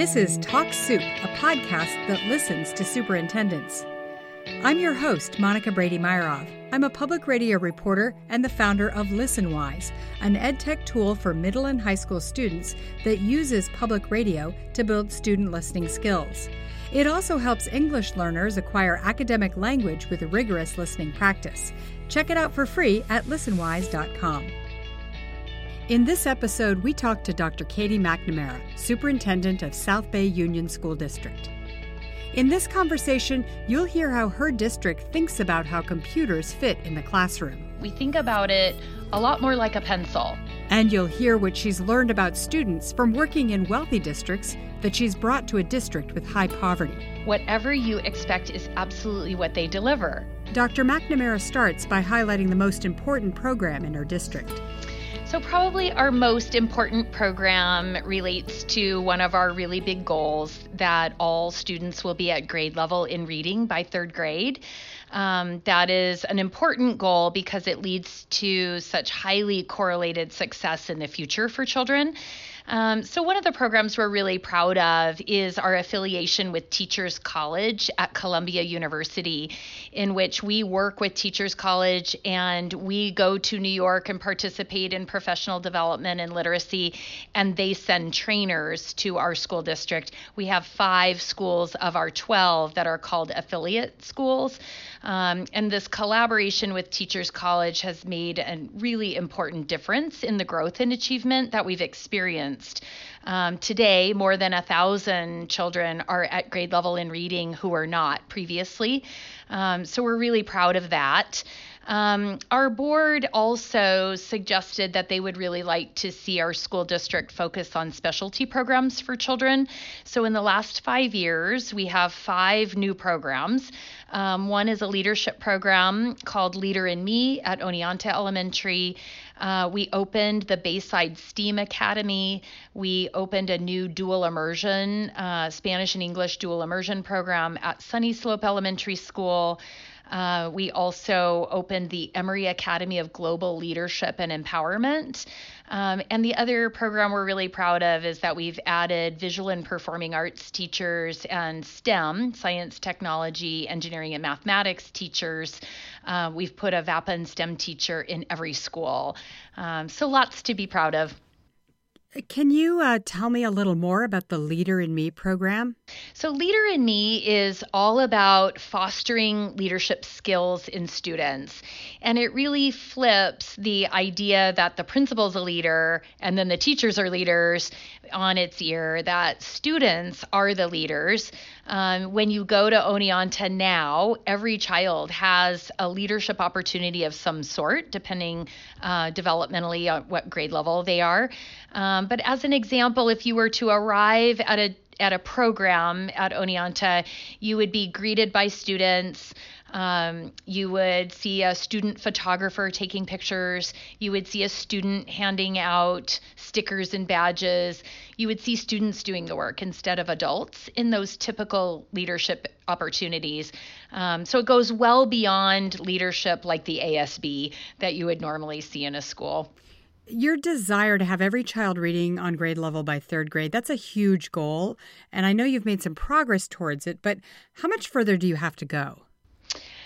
This is Talk Soup, a podcast that listens to superintendents. I'm your host, Monica Brady Myerov. I'm a public radio reporter and the founder of ListenWise, an edtech tool for middle and high school students that uses public radio to build student listening skills. It also helps English learners acquire academic language with rigorous listening practice. Check it out for free at listenwise.com. In this episode, we talk to Dr. Katie McNamara, Superintendent of South Bay Union School District. In this conversation, you'll hear how her district thinks about how computers fit in the classroom. We think about it a lot more like a pencil. And you'll hear what she's learned about students from working in wealthy districts that she's brought to a district with high poverty. Whatever you expect is absolutely what they deliver. Dr. McNamara starts by highlighting the most important program in her district. So, probably our most important program relates to one of our really big goals that all students will be at grade level in reading by third grade. Um, that is an important goal because it leads to such highly correlated success in the future for children. Um, so, one of the programs we're really proud of is our affiliation with Teachers College at Columbia University, in which we work with Teachers College and we go to New York and participate in professional development and literacy, and they send trainers to our school district. We have five schools of our 12 that are called affiliate schools. Um, and this collaboration with Teachers College has made a really important difference in the growth and achievement that we've experienced. Um, today, more than a thousand children are at grade level in reading who were not previously. Um, so we're really proud of that. Um, our board also suggested that they would really like to see our school district focus on specialty programs for children. So, in the last five years, we have five new programs. Um, one is a leadership program called Leader in Me at Oneonta Elementary. Uh, we opened the Bayside STEAM Academy. We opened a new dual immersion, uh, Spanish and English dual immersion program at Sunny Slope Elementary School. Uh, we also opened the Emory Academy of Global Leadership and Empowerment. Um, and the other program we're really proud of is that we've added visual and performing arts teachers and STEM, science, technology, engineering, and mathematics teachers. Uh, we've put a VAPA and STEM teacher in every school. Um, so lots to be proud of. Can you uh, tell me a little more about the Leader in Me program? So, Leader in Me is all about fostering leadership skills in students. And it really flips the idea that the principal's a leader and then the teachers are leaders on its ear, that students are the leaders. Um, when you go to Oneonta now, every child has a leadership opportunity of some sort, depending uh, developmentally on what grade level they are. Um, but as an example, if you were to arrive at a at a program at Oneonta, you would be greeted by students. Um, you would see a student photographer taking pictures. You would see a student handing out stickers and badges. You would see students doing the work instead of adults in those typical leadership opportunities. Um, so it goes well beyond leadership like the ASB that you would normally see in a school. Your desire to have every child reading on grade level by third grade, that's a huge goal. And I know you've made some progress towards it, but how much further do you have to go?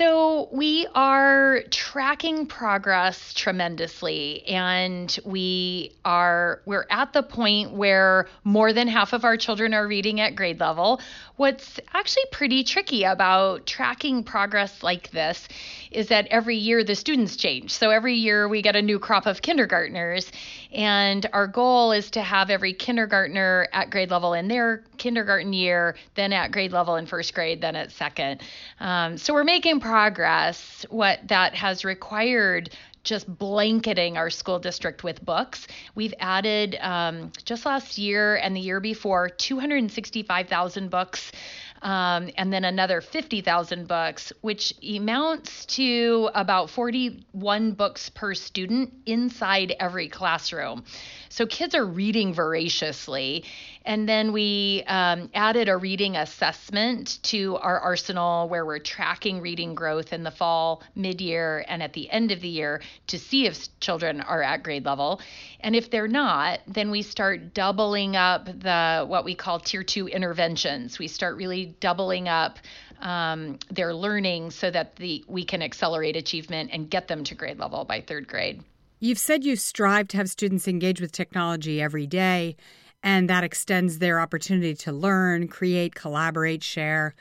So we are tracking progress tremendously and we are we're at the point where more than half of our children are reading at grade level. What's actually pretty tricky about tracking progress like this is that every year the students change. So every year we get a new crop of kindergartners and our goal is to have every kindergartner at grade level in their kindergarten year, then at grade level in first grade, then at second. Um, so we're making progress. What that has required just blanketing our school district with books. We've added um, just last year and the year before 265,000 books um, and then another 50,000 books, which amounts to about 41 books per student inside every classroom. So kids are reading voraciously. And then we um, added a reading assessment to our arsenal where we're tracking reading growth in the fall, mid year, and at the end of the year to see if children are at grade level. And if they're not, then we start doubling up the what we call tier two interventions. We start really doubling up um, their learning so that the we can accelerate achievement and get them to grade level by third grade. You've said you strive to have students engage with technology every day, and that extends their opportunity to learn, create, collaborate, share.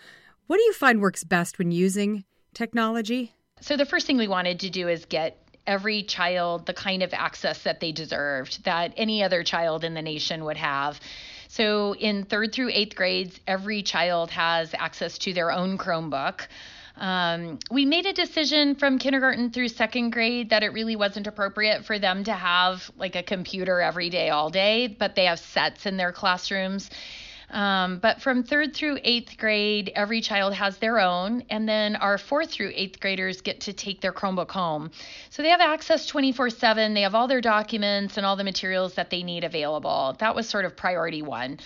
What do you find works best when using technology? So, the first thing we wanted to do is get every child the kind of access that they deserved, that any other child in the nation would have. So, in third through eighth grades, every child has access to their own Chromebook. Um, we made a decision from kindergarten through second grade that it really wasn't appropriate for them to have like a computer every day, all day, but they have sets in their classrooms. Um, but from third through eighth grade, every child has their own. And then our fourth through eighth graders get to take their Chromebook home. So they have access 24 7. They have all their documents and all the materials that they need available. That was sort of priority one.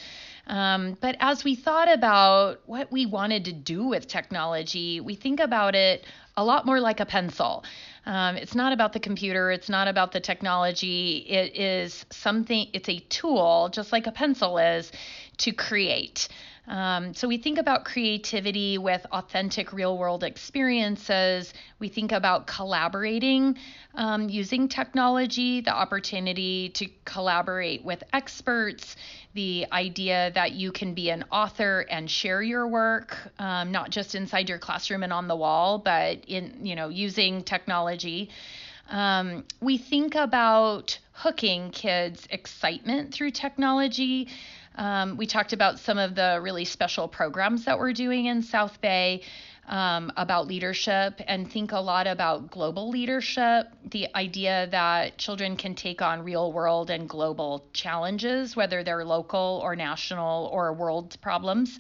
Um, but as we thought about what we wanted to do with technology, we think about it a lot more like a pencil. Um, it's not about the computer, it's not about the technology. It is something, it's a tool, just like a pencil is, to create. Um, so we think about creativity with authentic real world experiences. We think about collaborating um, using technology, the opportunity to collaborate with experts, the idea that you can be an author and share your work, um, not just inside your classroom and on the wall, but in you know using technology. Um, we think about hooking kids' excitement through technology. Um, we talked about some of the really special programs that we're doing in South Bay um, about leadership and think a lot about global leadership, the idea that children can take on real world and global challenges, whether they're local or national or world problems.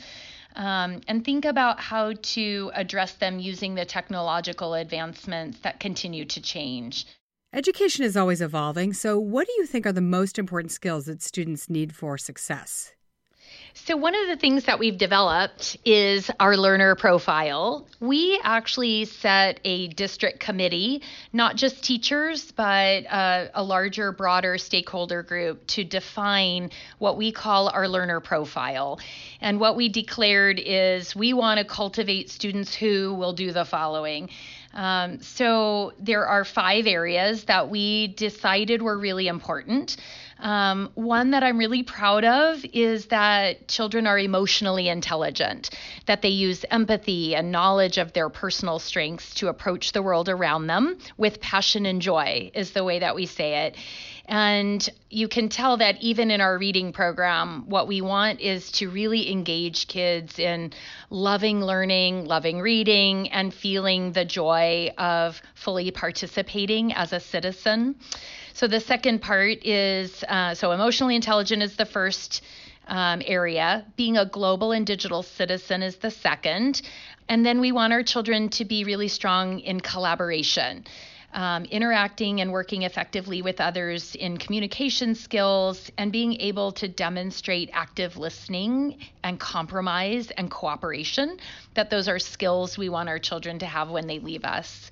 Um, and think about how to address them using the technological advancements that continue to change. Education is always evolving, so what do you think are the most important skills that students need for success? So, one of the things that we've developed is our learner profile. We actually set a district committee, not just teachers, but uh, a larger, broader stakeholder group to define what we call our learner profile. And what we declared is we want to cultivate students who will do the following. Um, so there are five areas that we decided were really important. Um, one that I'm really proud of is that children are emotionally intelligent, that they use empathy and knowledge of their personal strengths to approach the world around them with passion and joy, is the way that we say it. And you can tell that even in our reading program, what we want is to really engage kids in loving learning, loving reading, and feeling the joy of fully participating as a citizen. So the second part is uh, so emotionally intelligent is the first um, area, being a global and digital citizen is the second. And then we want our children to be really strong in collaboration um, interacting and working effectively with others in communication skills, and being able to demonstrate active listening and compromise and cooperation, that those are skills we want our children to have when they leave us.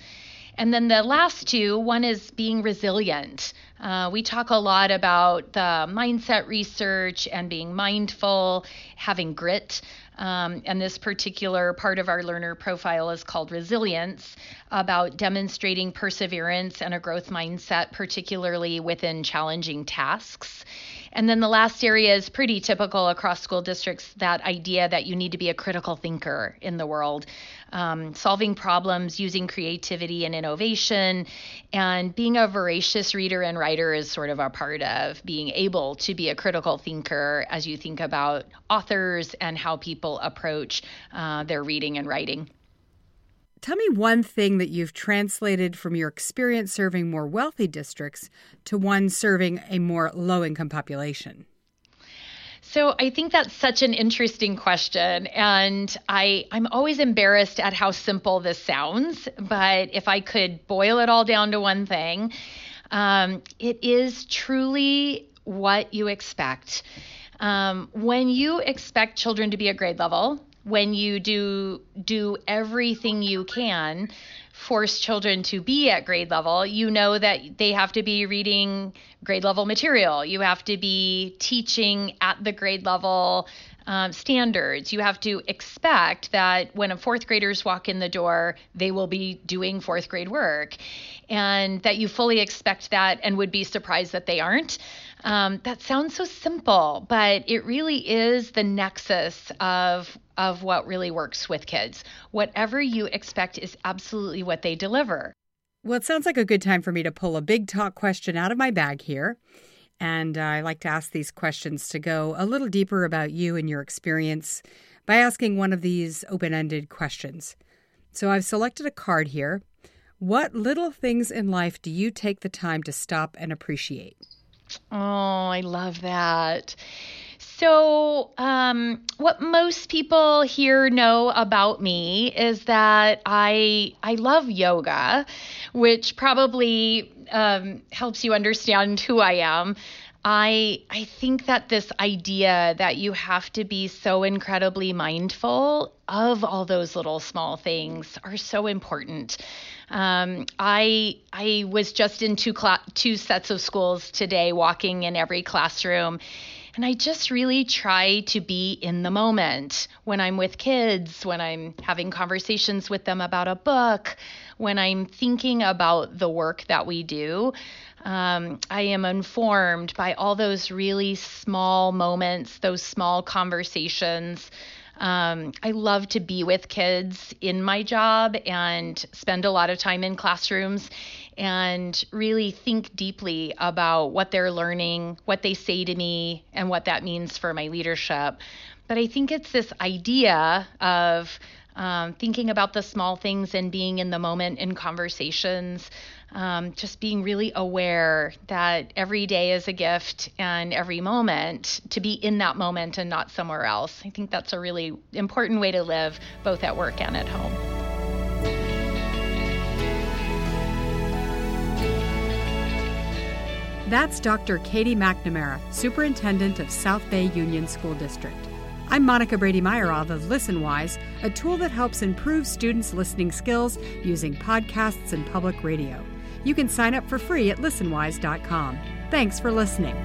And then the last two one is being resilient. Uh, we talk a lot about the mindset research and being mindful, having grit. Um, and this particular part of our learner profile is called resilience, about demonstrating perseverance and a growth mindset, particularly within challenging tasks. And then the last area is pretty typical across school districts that idea that you need to be a critical thinker in the world, um, solving problems using creativity and innovation. And being a voracious reader and writer is sort of a part of being able to be a critical thinker as you think about authors and how people approach uh, their reading and writing. Tell me one thing that you've translated from your experience serving more wealthy districts to one serving a more low income population. So I think that's such an interesting question, and I I'm always embarrassed at how simple this sounds. But if I could boil it all down to one thing, um, it is truly what you expect. Um, when you expect children to be at grade level, when you do do everything you can force children to be at grade level, you know that they have to be reading grade level material. You have to be teaching at the grade level um, standards. You have to expect that when a fourth graders walk in the door, they will be doing fourth grade work, and that you fully expect that and would be surprised that they aren't. Um, that sounds so simple, but it really is the nexus of of what really works with kids. Whatever you expect is absolutely what they deliver. Well, it sounds like a good time for me to pull a big talk question out of my bag here. And uh, I like to ask these questions to go a little deeper about you and your experience by asking one of these open ended questions. So I've selected a card here. What little things in life do you take the time to stop and appreciate? Oh, I love that. So, um, what most people here know about me is that I I love yoga, which probably um, helps you understand who I am. I I think that this idea that you have to be so incredibly mindful of all those little small things are so important. Um, I I was just in two cl- two sets of schools today, walking in every classroom. And I just really try to be in the moment when I'm with kids, when I'm having conversations with them about a book, when I'm thinking about the work that we do. Um, I am informed by all those really small moments, those small conversations. Um, I love to be with kids in my job and spend a lot of time in classrooms and really think deeply about what they're learning, what they say to me, and what that means for my leadership. But I think it's this idea of um, thinking about the small things and being in the moment in conversations um, just being really aware that every day is a gift and every moment to be in that moment and not somewhere else. I think that's a really important way to live both at work and at home. That's Dr. Katie McNamara, Superintendent of South Bay Union School District. I'm Monica Brady Myerov of ListenWise, a tool that helps improve students' listening skills using podcasts and public radio. You can sign up for free at listenwise.com. Thanks for listening.